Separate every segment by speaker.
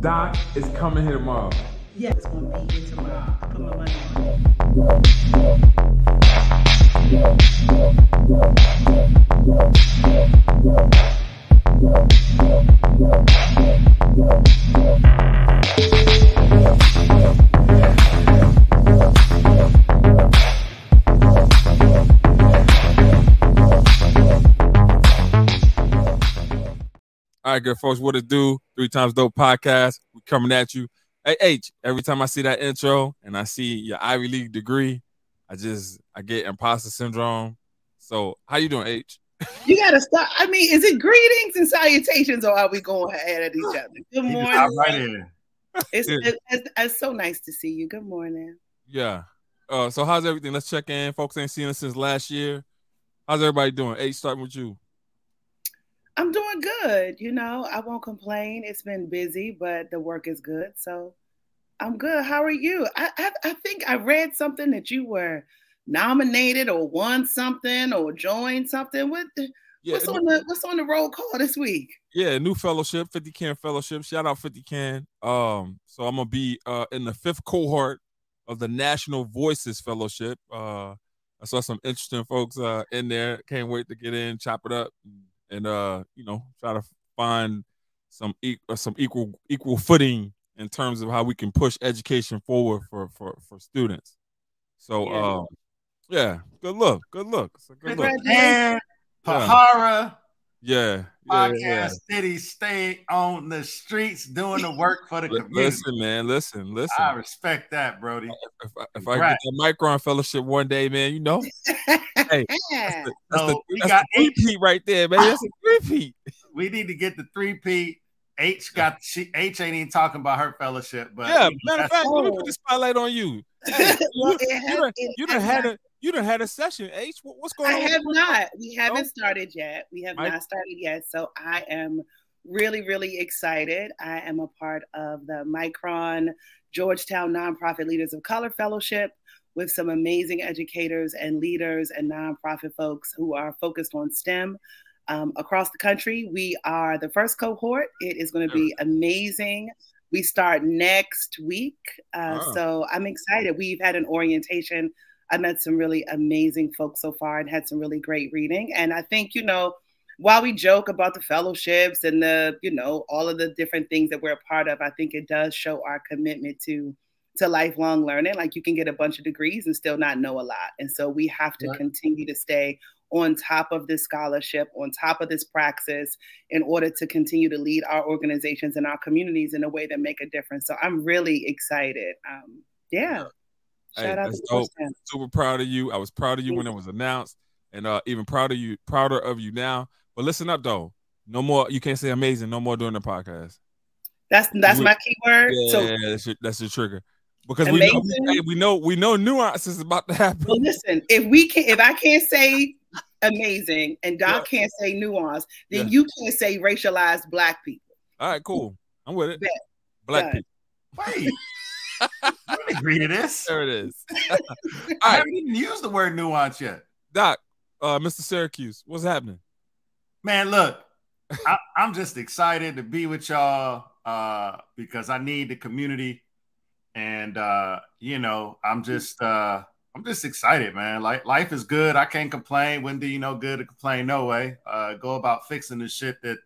Speaker 1: Doc is coming here tomorrow.
Speaker 2: Yeah, it's gonna be here tomorrow. Put my money on.
Speaker 1: Right, good folks. What it do? Three times dope podcast. We coming at you. Hey H. Every time I see that intro and I see your Ivy League degree, I just I get imposter syndrome. So how you doing, H?
Speaker 2: You gotta stop. I mean, is it greetings and salutations, or are we going ahead at each other? Good morning.
Speaker 3: hopped right in.
Speaker 2: It's,
Speaker 1: Yeah.
Speaker 2: it's, it's so nice to see you. Good morning.
Speaker 1: Yeah. Uh, so how's everything? Let's check in. Folks ain't seen us since last year. How's everybody doing? H, starting with you.
Speaker 2: I'm doing good. You know, I won't complain. It's been busy, but the work is good. So I'm good. How are you? I, I, I think I read something that you were nominated or won something or joined something. What the,
Speaker 1: Yeah,
Speaker 2: what's on the what's on the roll call this week?
Speaker 1: yeah, new fellowship, 50CAN Fellowship. Shout out 50CAN. Um, so I'm gonna be uh in the fifth cohort of the National Voices Fellowship. Uh I saw some interesting folks uh in there. Can't wait to get in, chop it up, and uh, you know, try to find some e- uh, some equal equal footing in terms of how we can push education forward for for for students. So
Speaker 2: Yeah.
Speaker 1: um yeah, good look, good look. It's a good look.
Speaker 3: And Pahara
Speaker 1: Yeah, yeah,
Speaker 3: podcast
Speaker 1: yeah.
Speaker 3: city stay on the streets doing the work for the community.
Speaker 1: Listen, man, listen, listen.
Speaker 3: I respect that, Brody.
Speaker 1: if I, if I
Speaker 3: Right.
Speaker 1: get that Micron Fellowship one day, man, you know, hey, that's the, that's
Speaker 3: So
Speaker 1: the,
Speaker 3: we got
Speaker 1: the
Speaker 3: eight-
Speaker 1: three-peat right there, man. That's a three-peat.
Speaker 3: We need to get the three P. H got she H ain't even talking about her fellowship, but
Speaker 1: Yeah, matter of fact, let me
Speaker 2: Oh.
Speaker 1: put the spotlight on you. Hey, you, you
Speaker 2: it
Speaker 1: you done had a you done had a session. H, what's going
Speaker 2: I
Speaker 1: on?
Speaker 2: I
Speaker 1: have
Speaker 2: not. We haven't
Speaker 1: No?
Speaker 2: started yet. We have
Speaker 1: Mike?
Speaker 2: not started yet. So I am really, really excited. I am a part of the Micron Georgetown Nonprofit Leaders of Color Fellowship with some amazing educators and leaders and nonprofit folks who are focused on STEM. Um, across the country, we are the first cohort. It is going to be amazing. We start next week. Uh. So I'm excited. We've had an orientation I met some really amazing folks so far and had some really great reading. And I think, you know, while we joke about the fellowships and the, you know, all of the different things that we're a part of, I think it does show our commitment to to lifelong learning. Like you can get a bunch of degrees and still not know a lot. And so we have to
Speaker 3: Right.
Speaker 2: continue to stay on top of this scholarship, on top of this praxis, in order to continue to lead our organizations and our communities in a way that make a difference. So I'm really excited. Um, yeah.
Speaker 1: Hey,
Speaker 2: Shout
Speaker 1: that's
Speaker 2: to
Speaker 1: dope. Super proud of you. I was proud of you when it was announced, and uh, even prouder you, prouder of you now. But listen up, though. No more. You can't say amazing. No more during the podcast.
Speaker 2: That's that's
Speaker 1: We-
Speaker 2: my keyword.
Speaker 1: Yeah,
Speaker 2: So
Speaker 1: that's your, that's your trigger. Because we know,
Speaker 2: Amazing.
Speaker 1: we know we know nuances is about to happen.
Speaker 2: well, listen, if we can if I can't say amazing and Doc can't say nuance, then
Speaker 1: Yeah.
Speaker 2: you can't say racialized black people.
Speaker 1: All right, cool. I'm with it.
Speaker 2: Bet.
Speaker 1: Black
Speaker 2: Done.
Speaker 1: people.
Speaker 3: wait. Agree to this.
Speaker 1: There it is.
Speaker 3: I
Speaker 1: All right,
Speaker 3: haven't even used the word nuance yet.
Speaker 1: Doc, uh, Mr. Syracuse, what's happening?
Speaker 3: Man, look, I, I'm just excited to be with y'all uh, because I need the community, and uh, you know, I'm just uh, I'm just excited, man. Like life is good. I can't complain. When do you know good to complain? No way. Uh, go about fixing the shit that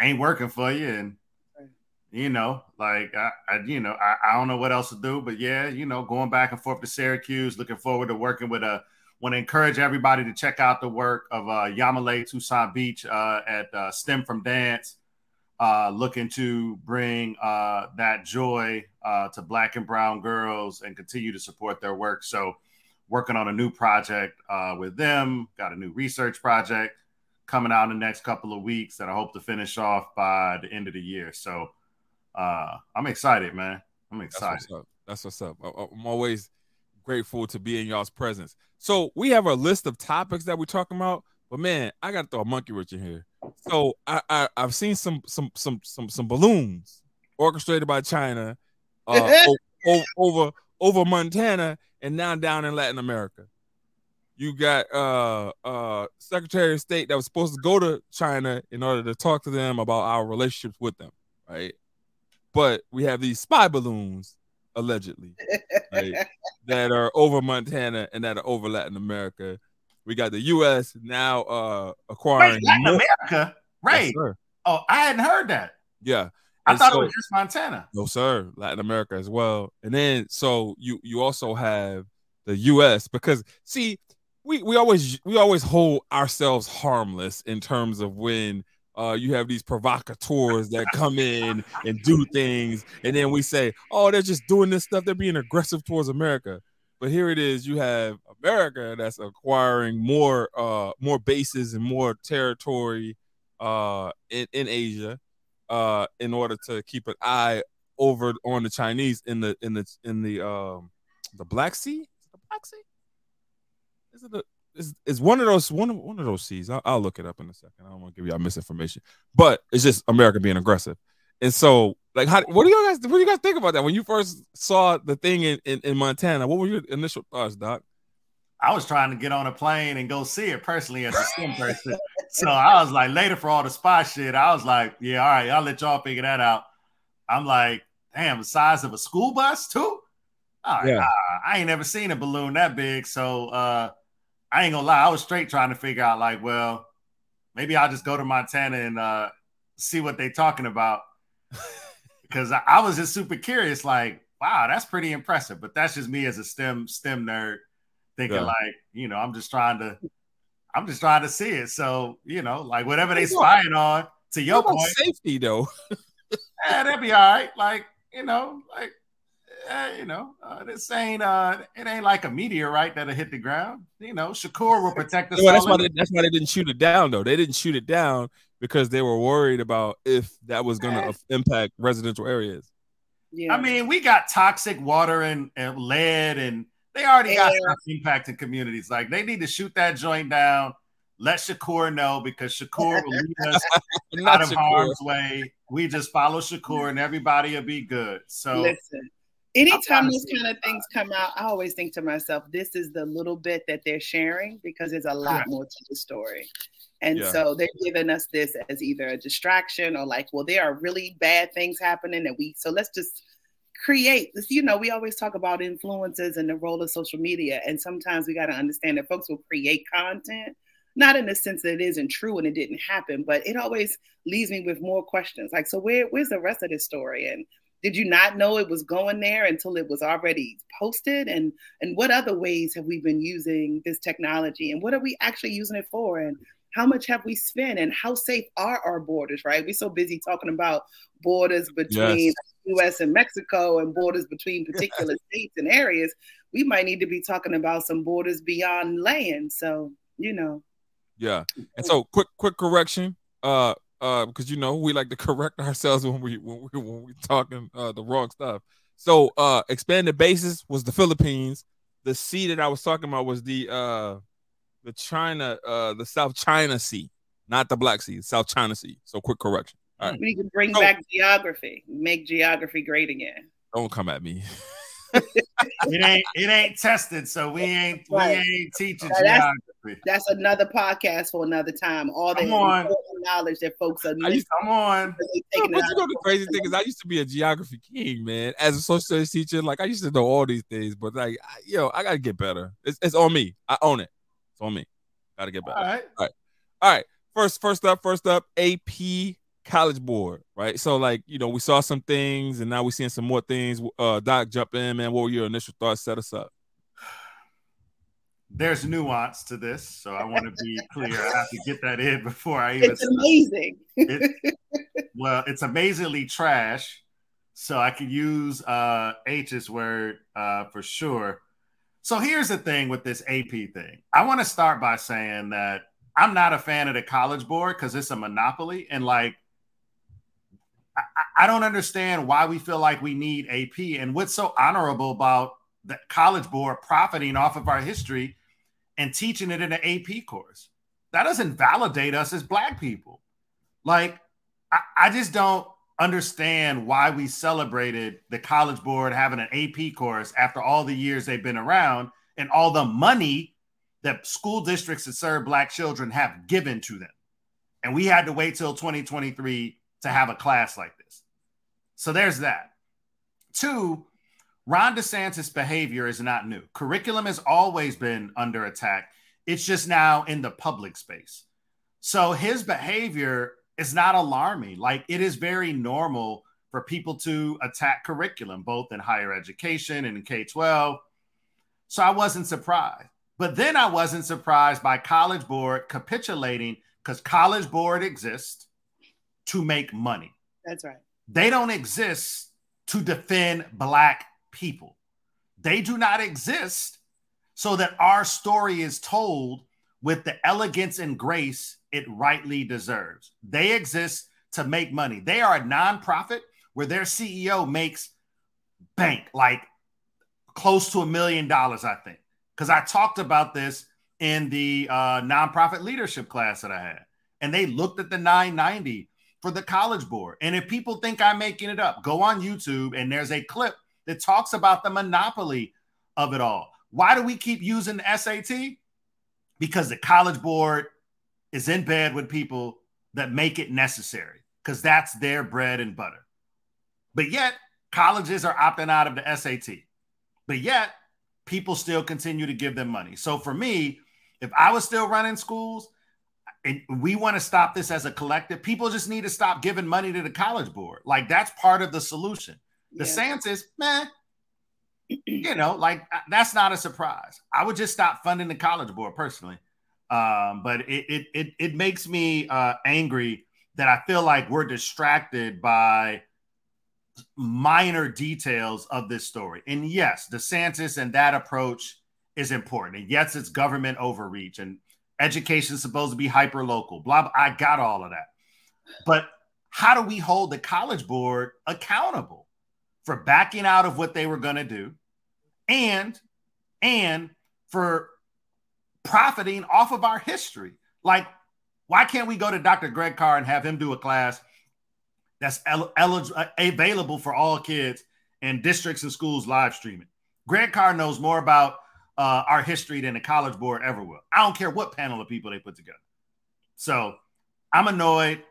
Speaker 3: ain't working for you, and you know, like I, I you know, I, I don't know what else to do, but yeah, you know, going back and forth to Syracuse, looking forward to working with a want to encourage everybody to check out the work of uh, Yamilée Toussaint Beach uh, at uh, STEM from Dance, uh, looking to bring uh, that joy uh, to Black and Brown girls and continue to support their work. So, working on a new project uh, with them, got a new research project coming out in the next couple of weeks that I hope to finish off by the end of the year. So, uh, I'm excited, man. I'm
Speaker 1: That's
Speaker 3: excited.
Speaker 1: what's up. That's what's up. I'm always grateful to be in y'all's presence. So we have a list of topics that we're talking about, but man, I got to throw a monkey wrench in here. So I, I I've seen some some some some some balloons orchestrated by China uh, o- o- over over Montana and now down in Latin America. you got uh uh Secretary of State that was supposed to go to China in order to talk to them about our relationships with them, right? But we have these spy balloons allegedly, right, that are over Montana and that are over Latin America. We got the U.S. now uh acquiring
Speaker 3: Wait, Latin
Speaker 1: more-
Speaker 3: America, right?
Speaker 1: Yes,
Speaker 3: oh, I hadn't heard that.
Speaker 1: Yeah.
Speaker 3: I
Speaker 1: And
Speaker 3: thought
Speaker 1: so-
Speaker 3: it was just Montana.
Speaker 1: No, sir. Latin America as well. And then so you you also have the US because see, we we always we always hold ourselves harmless in terms of when uh you have these provocateurs that come in and do things and then we say, "Oh, they're just doing this stuff. They're being aggressive towards America." But here it is, you have America that's acquiring more uh more bases and more territory uh in, in Asia uh in order to keep an eye over on the Chinese in the in the in the um the Black Sea. The Black Sea? Is it the is one of those one of one of those seas? I'll, I'll look it up in a second. I don't want to give y'all misinformation, but it's just America being aggressive. And so, like, how what do you guys what do you guys think about that when you first saw the thing in, in, in Montana? What were your initial thoughts, Doc?
Speaker 3: I was trying to get on a plane and go see it personally as a STEM person. so I was like, later for all the spy shit, I was like, yeah, all right, I'll let y'all figure that out. I'm like, damn, the size of a school bus too. Right,
Speaker 1: Yeah.
Speaker 3: ah, I ain't never seen a balloon that big, so uh, I ain't gonna lie, I was straight trying to figure out like, well, maybe I'll just go to Montana and uh, see what they talking about because I, I was just super curious, like, wow, that's pretty impressive. But that's just me as a STEM STEM nerd thinking
Speaker 1: Yeah.
Speaker 3: like, you know, I'm just trying to, I'm just trying to see it. So you know, like whatever they spying on. To your point,
Speaker 1: safety though.
Speaker 3: yeah, that'd be all right. Like you know, like eh, you know, uh, this ain't uh, it ain't like a meteorite that'll hit the ground. You know, Shakur will protect us.
Speaker 1: Well, that's why they, that's why they didn't shoot it down though. They didn't shoot it down because they were worried about if that was going to impact residential areas.
Speaker 2: Yeah.
Speaker 3: I mean, we got toxic water and, and lead, and they already got
Speaker 2: Air.
Speaker 3: stuff impacting communities. Like they need to shoot that joint down. Let Shakur know because Shakur will lead us out of
Speaker 1: Shakur.
Speaker 3: harm's way. We just follow Shakur, and everybody will be good. So
Speaker 2: Listen, anytime those kind of things come out, I always think to myself, this is the little bit that they're sharing because there's a lot more to the story. And
Speaker 1: Yeah.
Speaker 2: so they're giving us this as either a distraction or like, well, there are really bad things happening that we, so let's just create this. You know, we always talk about influences and the role of social media. And sometimes we got to understand that folks will create content, not in the sense that it isn't true and it didn't happen, but it always leaves me with more questions. Like, so where, where's the rest of this story? And did you not know it was going there until it was already posted? And and what other ways have we been using this technology? And what are we actually using it for? And how much have we spent? And how safe are our borders right? We're so busy talking about borders between us and mexico and borders between particular states and areas. We might need to be talking about some borders beyond land. So you know.
Speaker 1: Yeah. And so quick quick correction. Uh uh because you know we like to correct ourselves when we when we when we talking uh the wrong stuff. So uh expanded basis was the Philippines. The sea that I was talking about was the uh the China uh the South China Sea, not the Black Sea, South China Sea. So quick correction. All right.
Speaker 2: we need to bring
Speaker 1: So-
Speaker 2: back geography make geography great again
Speaker 1: Don't come at me.
Speaker 3: it ain't it ain't tested, so we ain't
Speaker 2: Right.
Speaker 3: we ain't teaching
Speaker 2: Now,
Speaker 3: geography.
Speaker 2: that's another podcast for another time all the
Speaker 3: Come on.
Speaker 2: important knowledge that folks are
Speaker 1: I used
Speaker 3: Come on.
Speaker 2: they
Speaker 1: Yeah,
Speaker 2: taking
Speaker 1: but you know the crazy thing is I used to be a geography king, man. As a social studies teacher, like I used to know all these things, but like I, yo, I gotta get better. It's, it's on me. I own it. It's on me. Gotta get
Speaker 3: All
Speaker 1: better.
Speaker 3: right.
Speaker 1: All right. First, first up, first up, AP College Board, right? So like, you know, we saw some things and now we're seeing some more things. Uh Doc, jump in, man. What were your initial thoughts? Set us up.
Speaker 3: There's nuance to this, so I want to be clear. I have to get that in before I even.
Speaker 2: it's amazing
Speaker 3: It, well, it's amazingly trash, so I could use uh, H's word uh, for sure. So here's the thing with this AP thing. I want to start by saying that I'm not a fan of the College Board because it's a monopoly, and like I, I don't understand why we feel like we need AP and what's so honorable about the College Board profiting off of our history and teaching it in an AP course. That doesn't validate us as Black people. Like, I, I just don't understand why we celebrated the College Board having an AP course after all the years they've been around and all the money that school districts that serve black children have given to them. And we had to wait till 2023 to have a class like this. So there's that. Two, Ron DeSantis' behavior is not new. Curriculum has always been under attack. It's just now in the public space. So his behavior is not alarming. Like it is very normal for people to attack curriculum, both in higher education and in K 12. So I wasn't surprised. But then I wasn't surprised by College Board capitulating because College Board exists to make money.
Speaker 2: That's right.
Speaker 3: They don't exist to defend Black people. They do not exist so that our story is told with the elegance and grace it rightly deserves. They exist to make money. They are a nonprofit where their CEO makes bank, like close to a million dollars, I think. Because I talked about this in the uh, nonprofit leadership class that I had. And they looked at the 990 for the college board. And if people think I'm making it up, go on YouTube and there's a clip that talks about the monopoly of it all. Why do we keep using the SAT? Because the college board is in bed with people that make it necessary because that's their bread and butter. But yet, colleges are opting out of the SAT. But yet, people still continue to give them money. So for me, if I was still running schools and we want to stop this as a collective, people just need to stop giving money to the college board. Like that's part of the solution. The yeah. Man, you know, like uh, that's not a surprise. I would just stop funding the college board personally. Um, but it, it it it makes me uh, angry that I feel like we're distracted by minor details of this story. And yes, DeSantis and that approach is important. And yes, it's government overreach and education is supposed to be hyper local. Blah, blah. I got all of that. But how do we hold the college board accountable for backing out of what they were going to do and and for profiting off of our history? Like why can't we go to Dr. Greg Carr and have him do a class that's el- eligible, uh, available for all kids and districts and schools live streaming. Greg Carr knows more about uh, our history than the College Board ever will. I don't care what panel of people they put together. So I'm annoyed.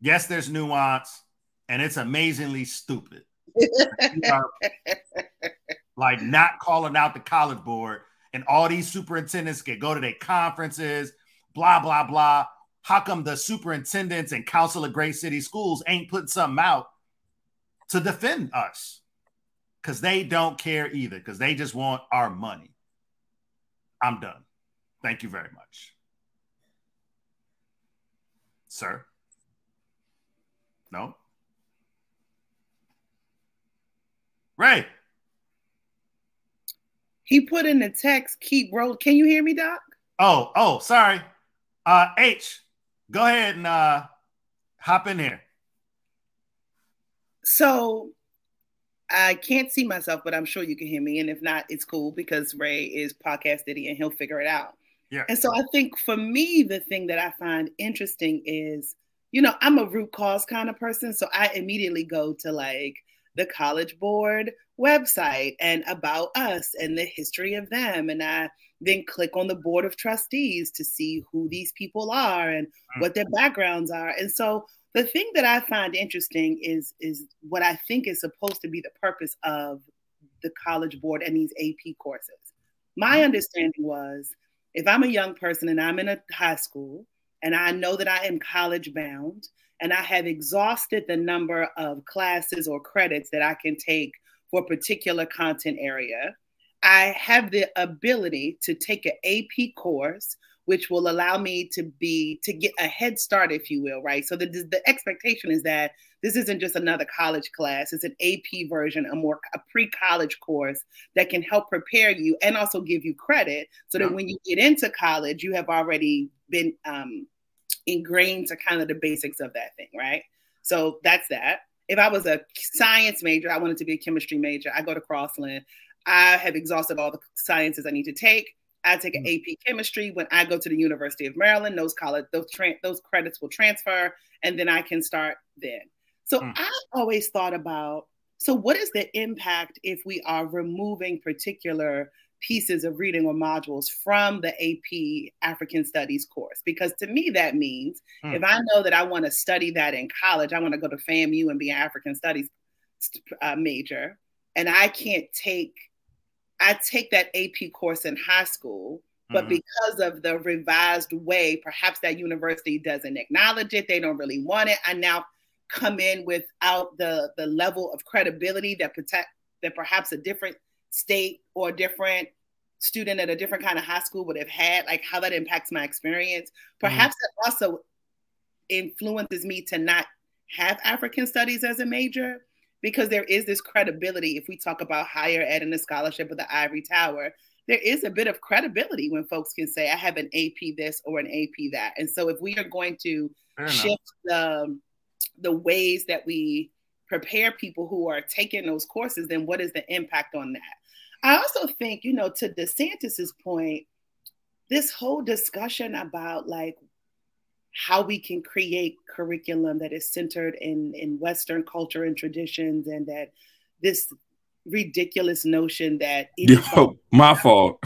Speaker 3: Yes, there's nuance, and it's amazingly stupid. like not calling out the College Board, and all these superintendents can go to their conferences, blah blah blah how come the superintendents and council of great city schools ain't putting something out to defend us? Because they don't care either, because they just want our money. I'm done. Thank you very much. Sir? No? Ray?
Speaker 2: He put in the text, keep roll. Can you hear me, Doc?
Speaker 3: Oh, oh, sorry. Uh H, Go ahead and uh, hop in here.
Speaker 2: So I can't see myself, but I'm sure you can hear me. And if not, it's cool because Ray is podcast Diddy and he'll figure it out.
Speaker 3: Yeah.
Speaker 2: And so I think for me, the thing that I find interesting is, you know, I'm a root cause kind of person. So I immediately go to like the College Board website and about us and the history of them. And I then click on the board of trustees to see who these people are and mm. what their backgrounds are. And so the thing that I find interesting is is what I think is supposed to be the purpose of the college board and these AP courses. My mm. understanding was if I'm a young person and I'm in a high school and I know that I am college bound and I have exhausted the number of classes or credits that I can take for a particular content area, I have the ability to take an AP course, which will allow me to be to get a head start, if you will, right? So the the expectation is that this isn't just another college class; it's an AP version, a more a pre-college course that can help prepare you and also give you credit, so that when you get into college, you have already been um, ingrained to kind of the basics of that thing, right? So that's that. If I was a science major, I wanted to be a chemistry major. I go to Crossland. I have exhausted all the sciences I need to take. I take an mm-hmm. AP chemistry. When I go to the University of Maryland, those college those tra- those credits will transfer, and then I can start then. So mm. I always thought about so what is the impact if we are removing particular pieces of reading or modules from the AP African Studies course. Because to me, that means hmm. if I know that I want to study that in college, I want to go to FAMU and be an African Studies uh, major, and I can't take, I take that AP course in high school. But mm-hmm. because of the revised way, perhaps that university doesn't acknowledge it. They don't really want it. I now come in without the the level of credibility that protect that perhaps a different state or a different student at a different kind of high school would have had, like how that impacts my experience. Mm-hmm. Perhaps mm-hmm. that also influences me to not have African studies as a major because there is this credibility. If we talk about higher ed and the scholarship of the Ivory Tower, there is a bit of credibility when folks can say, I have an AP this or an AP that. And so if we are going to shift the, the ways that we prepare people who are taking those courses, then what is the impact on that? I also think, you know, to DeSantis's point, this whole discussion about like how we can create curriculum that is centered in in Western culture and traditions, and that this ridiculous notion that
Speaker 1: Yo, my fault.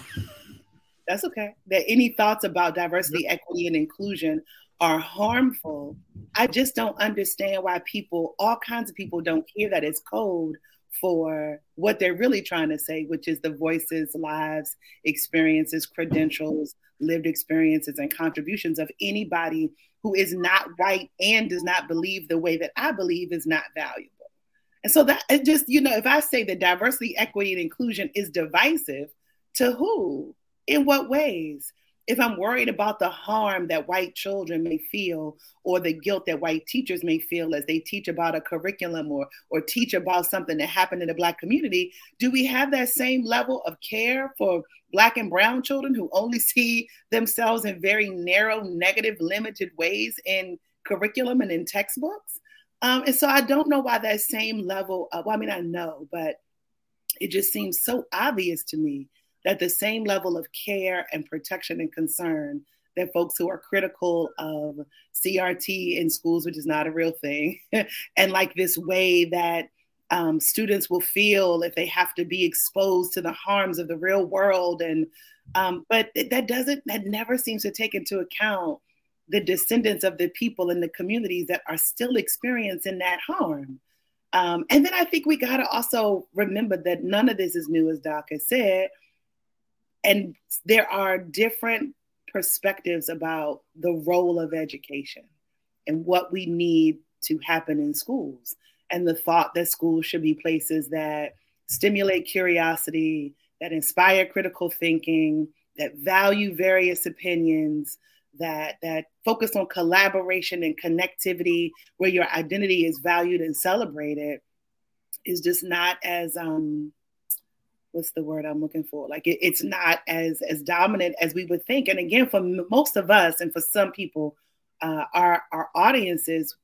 Speaker 2: That's okay. That any thoughts about diversity, equity, and inclusion are harmful. I just don't understand why people, all kinds of people, don't hear that it's code for what they're really trying to say, which is the voices, lives, experiences, credentials, lived experiences, and contributions of anybody who is not white and does not believe the way that I believe is not valuable. And so that it just, you know, if I say that diversity, equity, and inclusion is divisive, to who? In what ways? If I'm worried about the harm that white children may feel or the guilt that white teachers may feel as they teach about a curriculum or, or teach about something that happened in the Black community, do we have that same level of care for Black and Brown children who only see themselves in very narrow, negative, limited ways in curriculum and in textbooks? Um, and so I don't know why that same level of, well, I mean, I know, but it just seems so obvious to me that the same level of care and protection and concern that folks who are critical of CRT in schools, which is not a real thing, and like this way that um, students will feel if they have to be exposed to the harms of the real world. And um, but that doesn't, that never seems to take into account the descendants of the people in the communities that are still experiencing that harm. Um, and then I think we got to also remember that none of this is new, as Doc has said and there are different perspectives about the role of education and what we need to happen in schools and the thought that schools should be places that stimulate curiosity that inspire critical thinking that value various opinions that that focus on collaboration and connectivity where your identity is valued and celebrated is just not as um, what's the word I'm looking for? Like it, it's not as as dominant as we would think. And again, for most of us and for some people, uh, our our audiences,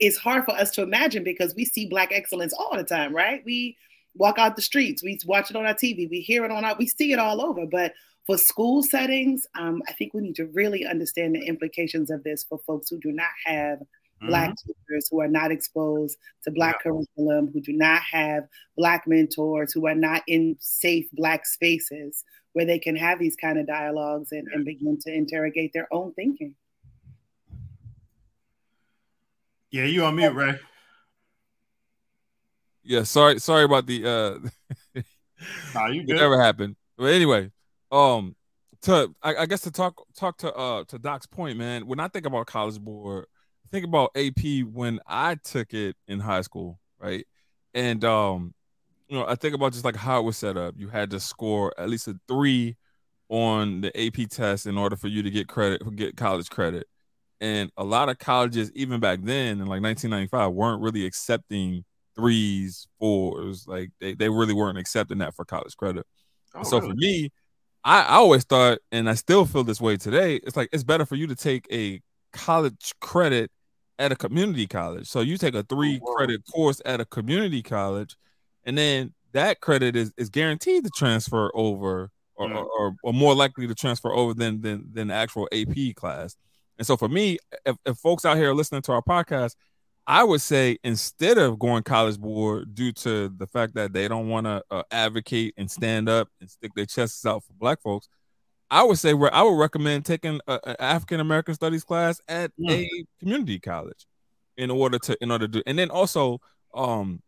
Speaker 2: it's hard for us to imagine because we see Black excellence all the time, right? We walk out the streets, we watch it on our TV, we hear it on our, we see it all over. But for school settings, um, I think we need to really understand the implications of this for folks who do not have Black mm-hmm. teachers who are not exposed to Black yeah. curriculum, who do not have Black mentors, who are not in safe Black spaces where they can have these kind of dialogues and, and begin to interrogate their own thinking.
Speaker 3: Yeah, you on mute, Ray.
Speaker 1: Yeah, sorry, sorry about the uh
Speaker 3: nah, you good.
Speaker 1: never happened. But anyway, um to I, I, guess to talk talk to uh to Doc's point, man, when I think about college board, think about AP when I took it in high school, right? And um, you know, I think about just like how it was set up. You had to score at least a three on the AP test in order for you to get credit, get college credit. And a lot of colleges, even back then in like 1995, weren't really accepting threes, fours. Like they, they really weren't accepting that for college credit. Oh, so really? for me, I, I always thought, and I still feel this way today, it's like it's better for you to take a college credit at a community college. So you take a three oh, credit course at a community college, and then that credit is, is guaranteed to transfer over or, mm. or, or, more likely to transfer over than, than than the actual AP class. And so for me, if, if folks out here listening to our podcast, I would say instead of going college board due to the fact that they don't want to uh, advocate and stand up and stick their chests out for black folks, I would say where I would recommend taking an African American studies class at mm. a community college in order to in order to do and then also um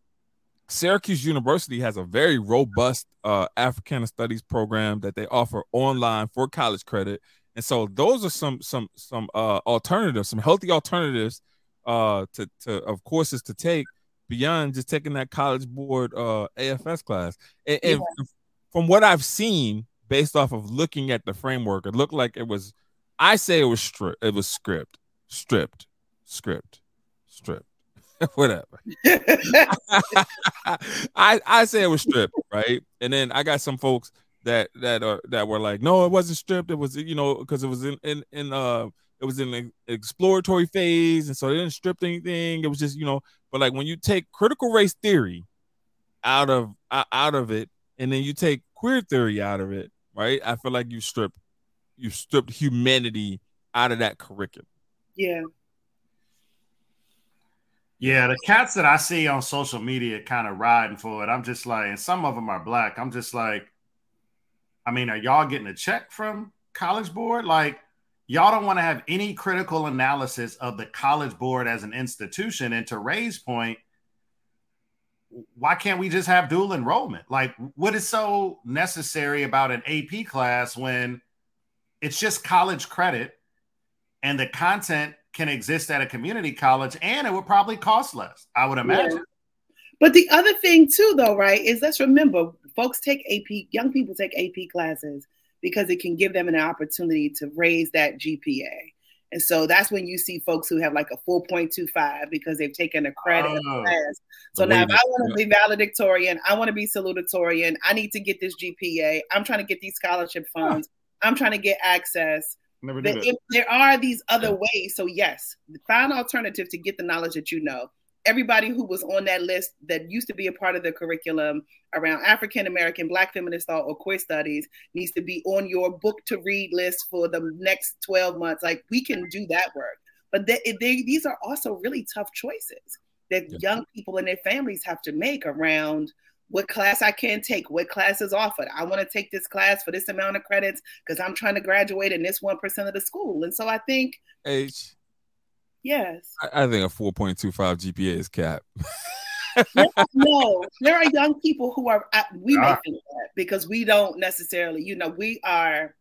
Speaker 1: Syracuse University has a very robust uh, Africana Studies program that they offer online for college credit, and so those are some some some uh, alternatives, some healthy alternatives uh, to to of courses to take beyond just taking that college board uh, AFS class. And, and from what I've seen, based off of looking at the framework, it looked like it was. I say it was stripped. It was script, stripped, script, stripped. whatever. I I say it was stripped, right? And then I got some folks that that are that were like, no, it wasn't stripped. It was you know because it was in in in uh it was in the exploratory phase, and so they didn't strip anything. It was just you know, but like when you take critical race theory out of out of it, and then you take queer theory out of it, right? I feel like you stripped you stripped humanity out of that curriculum.
Speaker 2: Yeah.
Speaker 3: Yeah, the cats that I see on social media kind of riding for it. I'm just like, and some of them are black. I'm just like, I mean, are y'all getting a check from College Board? Like, y'all don't want to have any critical analysis of the College Board as an institution. And to Ray's point, why can't we just have dual enrollment? Like, what is so necessary about an AP class when it's just college credit and the content can exist at a community college and it would probably cost less, I would imagine. Yeah.
Speaker 2: But the other thing too, though, right, is let's remember folks take AP, young people take AP classes because it can give them an opportunity to raise that GPA. And so that's when you see folks who have like a 4.25 because they've taken a credit oh, class. So now if I want to be valedictorian, I want to be salutatorian, I need to get this GPA. I'm trying to get these scholarship funds. I'm trying to get access. Never it. If there are these other ways, so yes, find alternative to get the knowledge that you know. Everybody who was on that list that used to be a part of the curriculum around African American, Black feminist thought, or queer studies needs to be on your book to read list for the next 12 months. Like we can do that work. But they, they, these are also really tough choices that yeah. young people and their families have to make around what class I can take, what class is offered. I want to take this class for this amount of credits because I'm trying to graduate in this 1% of the school. And so I think.
Speaker 1: H.
Speaker 2: Yes.
Speaker 1: I, I think a 4.25 GPA is cap.
Speaker 2: no, there are young people who are, we may ah. think that because we don't necessarily, you know, we are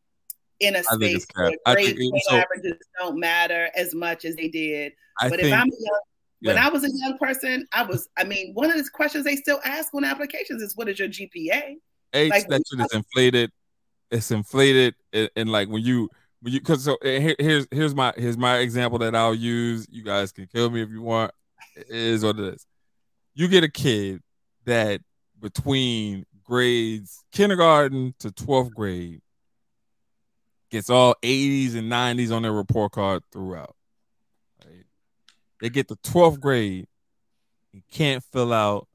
Speaker 2: in a space where grade so, averages don't matter as much as they did. I but think, if I'm a young when I was a young person, I was, I mean, one of the questions they still ask on applications is what is your GPA?
Speaker 1: Age like, that shit is inflated. It's inflated. And, and, like when you, when you, cause so eh, here, here's, here's my, here's my example that I'll use. You guys can kill me if you want. It is what it is. You get a kid that between grades kindergarten to 12th grade gets all 80s and 90s on their report card throughout they get to 12th grade and can't fill out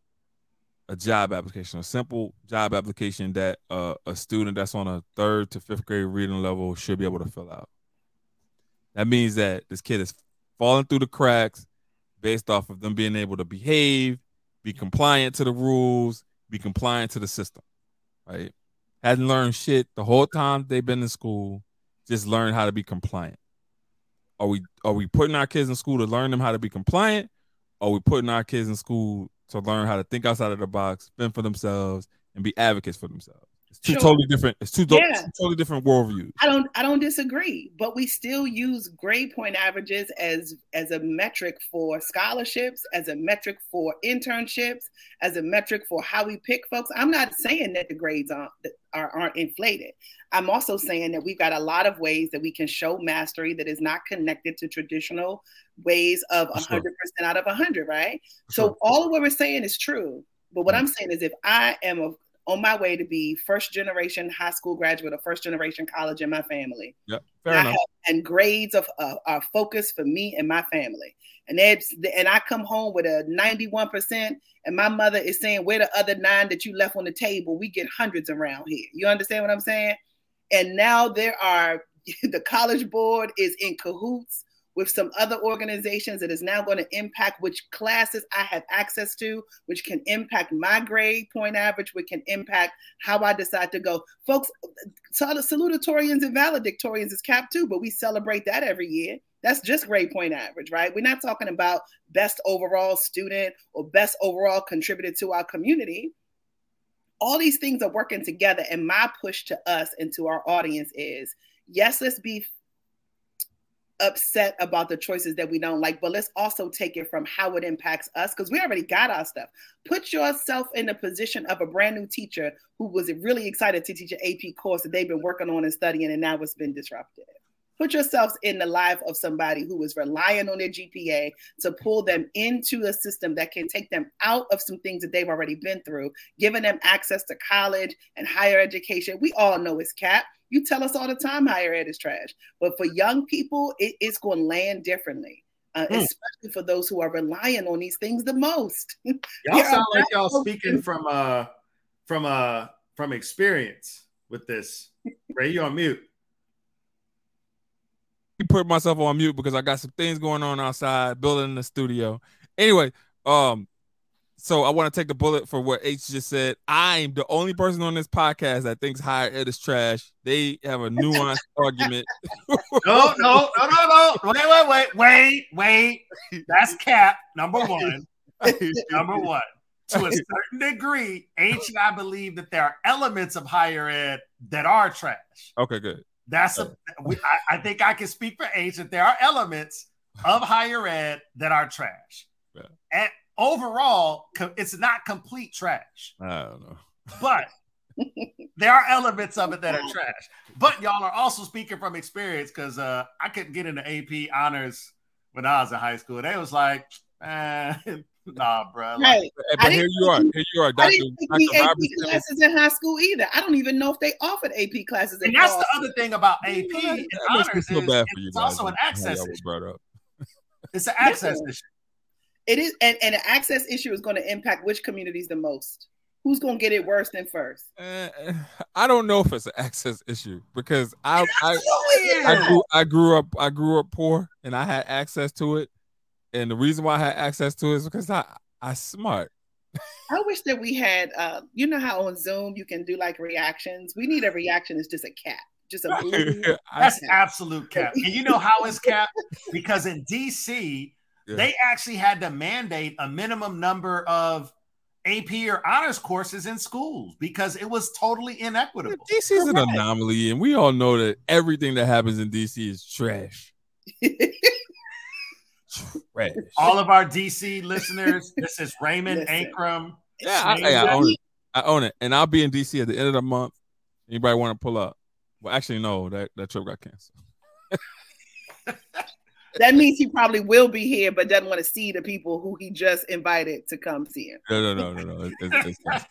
Speaker 1: a job application, a simple job application that uh, a student that's on a third to fifth grade reading level should be able to fill out. That means that this kid is falling through the cracks based off of them being able to behave, be compliant to the rules, be compliant to the system, right? Hadn't learned shit the whole time they've been in school, just learned how to be compliant. Are we are we putting our kids in school to learn them how to be compliant? Are we putting our kids in school to learn how to think outside of the box, fend for themselves, and be advocates for themselves? It's two sure. totally different. It's two, yeah. two totally different worldviews.
Speaker 2: I don't. I don't disagree, but we still use grade point averages as as a metric for scholarships, as a metric for internships, as a metric for how we pick folks. I'm not saying that the grades aren't are, aren't inflated. I'm also saying that we've got a lot of ways that we can show mastery that is not connected to traditional ways of 100% out of 100, right? Sure. So all of what we're saying is true. But what mm-hmm. I'm saying is if I am a on my way to be first generation high school graduate or first generation college in my family.
Speaker 1: Yeah, fair and enough.
Speaker 2: Have, and grades of uh, are focused for me and my family. And that's and I come home with a 91%, and my mother is saying, Where the other nine that you left on the table? We get hundreds around here. You understand what I'm saying? And now there are the college board is in cahoots with some other organizations that is now going to impact which classes I have access to, which can impact my grade point average, which can impact how I decide to go. Folks, salutatorians and valedictorians is cap too, but we celebrate that every year. That's just grade point average, right? We're not talking about best overall student or best overall contributed to our community. All these things are working together. And my push to us and to our audience is yes, let's be upset about the choices that we don't like, but let's also take it from how it impacts us because we already got our stuff. Put yourself in the position of a brand new teacher who was really excited to teach an AP course that they've been working on and studying, and now it's been disrupted. Put yourselves in the life of somebody who is relying on their GPA to pull them into a system that can take them out of some things that they've already been through, giving them access to college and higher education. We all know it's capped. You tell us all the time higher ed is trash. But for young people, it, it's going to land differently. Uh, mm. especially for those who are relying on these things the most.
Speaker 3: y'all sound like y'all speaking from uh from uh from experience with this. Ray, you on mute
Speaker 1: put myself on mute because I got some things going on outside, building the studio. Anyway, um, so I want to take the bullet for what H just said. I'm the only person on this podcast that thinks higher ed is trash. They have a nuanced argument.
Speaker 3: no, no, no, no, no. Wait, wait, wait, wait, wait. That's cap number one. number one. To a certain degree, H and I believe that there are elements of higher ed that are trash.
Speaker 1: Okay, good.
Speaker 3: That's a. We, I, I, think I can speak for H that there are elements of higher ed that are trash. Yeah. And overall, it's not complete trash.
Speaker 1: I don't know,
Speaker 3: but there are elements of it that are trash. But y'all are also speaking from experience because uh, I couldn't get into AP honors when I was in high school. They was like, eh, nah, bro. Like,
Speaker 1: but here you are. Here you are. Dr. I
Speaker 2: didn't take Dr. AP classes in high school either. I don't even know if they offered AP classes.
Speaker 3: And that's the other thing about AP and honors so bad for you it's also an access issue. It's an access issue.
Speaker 2: It is, and, and an access issue is going to impact which communities the most. Who's going to get it worse than first? Uh,
Speaker 1: I don't know if it's an access issue because I I, I, grew, I grew up I grew up poor and I had access to it and the reason why I had access to it is because I I smart.
Speaker 2: I wish that we had uh you know how on Zoom you can do like reactions. We need a reaction It's just a cat. Just a
Speaker 3: That's absolute cap. And you know how it's cap? Because in DC, yeah. they actually had to mandate a minimum number of AP or honors courses in schools because it was totally inequitable.
Speaker 1: Yeah, DC is an anomaly, and we all know that everything that happens in DC is trash.
Speaker 3: Trash. All of our DC listeners, this is Raymond Listen. Ankrum.
Speaker 1: Yeah, I, I, own it. I own it, and I'll be in DC at the end of the month. Anybody want to pull up? Well, actually, no, that, that trip got canceled.
Speaker 2: that means he probably will be here, but doesn't want to see the people who he just invited to come see him.
Speaker 1: No, no, no, no, no. It's, it's,